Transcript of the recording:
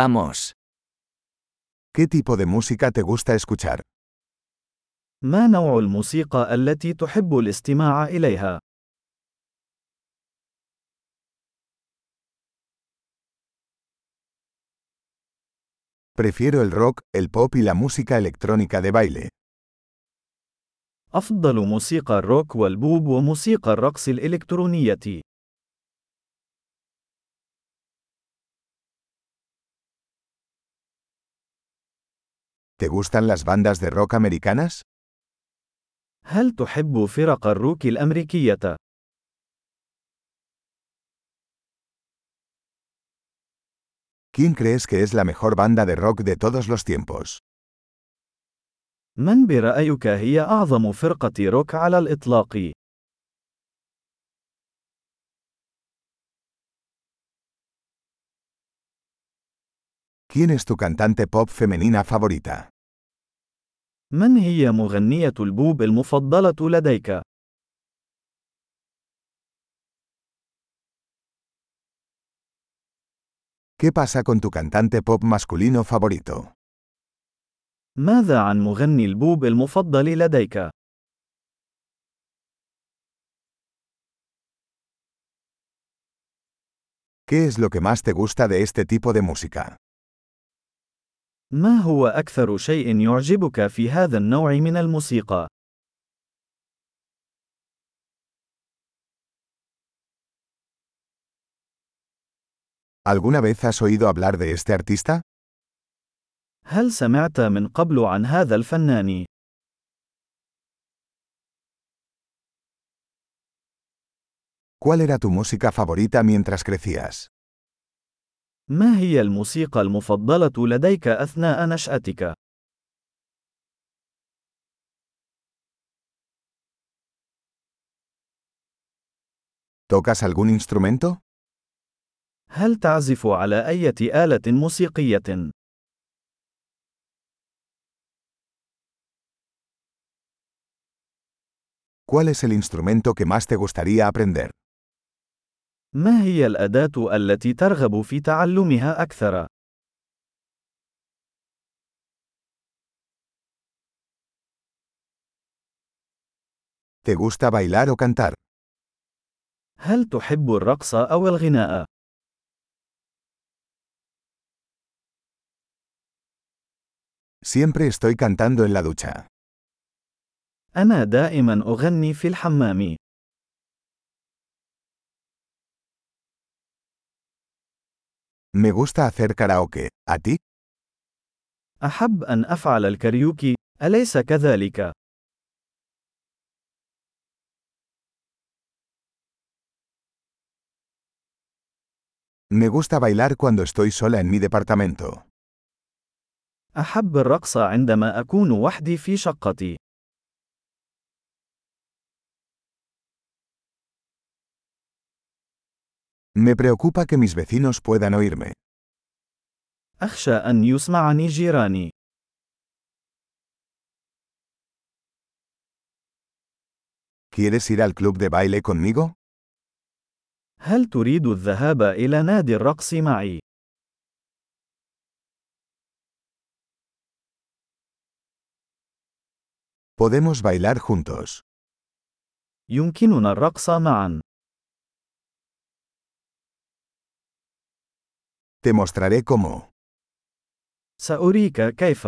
Vamos. ¿Qué tipo de música te gusta escuchar? ما نوع الموسيقى التي تحب الاستماع إليها؟ Prefiero el rock, el pop y la música electrónica de baile. أفضل موسيقى الروك والبوب وموسيقى الرقص الإلكترونية. ¿Te gustan las bandas de rock americanas? هل تحب فرق الروك الأمريكية؟ ¿Quién crees que es la mejor banda de rock de todos los tiempos? من برأيك هي أعظم فرقة روك على الإطلاق؟ ¿Quién es tu cantante pop femenina favorita? من هي مغنية البوب المفضلة لديك؟ ¿Qué pasa con tu cantante pop masculino favorito? ماذا عن مغني البوب المفضل لديك؟ ¿Qué es lo que más te gusta de este tipo de música? ما هو أكثر شيء يعجبك في هذا النوع من الموسيقى؟ ¿Alguna vez has oído hablar de este artista? هل سمعت من قبل عن هذا الفنان؟ ¿Cuál era tu música favorita mientras crecías? ما هي الموسيقى المفضلة لديك أثناء نشأتك؟ ¿Tocas algún instrumento? هل تعزف على أي آلة موسيقية؟ ¿Cuál es el instrumento que más te gustaría aprender? ما هي الأداة التي ترغب في تعلمها أكثر؟ ¿Te gusta bailar o cantar? هل تحب الرقص أو الغناء؟ Siempre estoy cantando en la ducha. أنا دائما أغني في الحمام. Me gusta hacer karaoke. ¿A ti? أحب أن أفعل الكاريوكي، أليس كذلك؟ Me gusta bailar cuando estoy sola en mi departamento. أحب الرقص عندما أكون وحدي في شقتي. Me preocupa que mis vecinos puedan oírme. أخشى أن يسمعني جيراني. ¿Quieres ir al club de baile conmigo? هل تريد الذهاب إلى نادي الرقص معي؟ Podemos bailar juntos. يمكننا الرقص معا. Te mostraré cómo. سأريك كيف.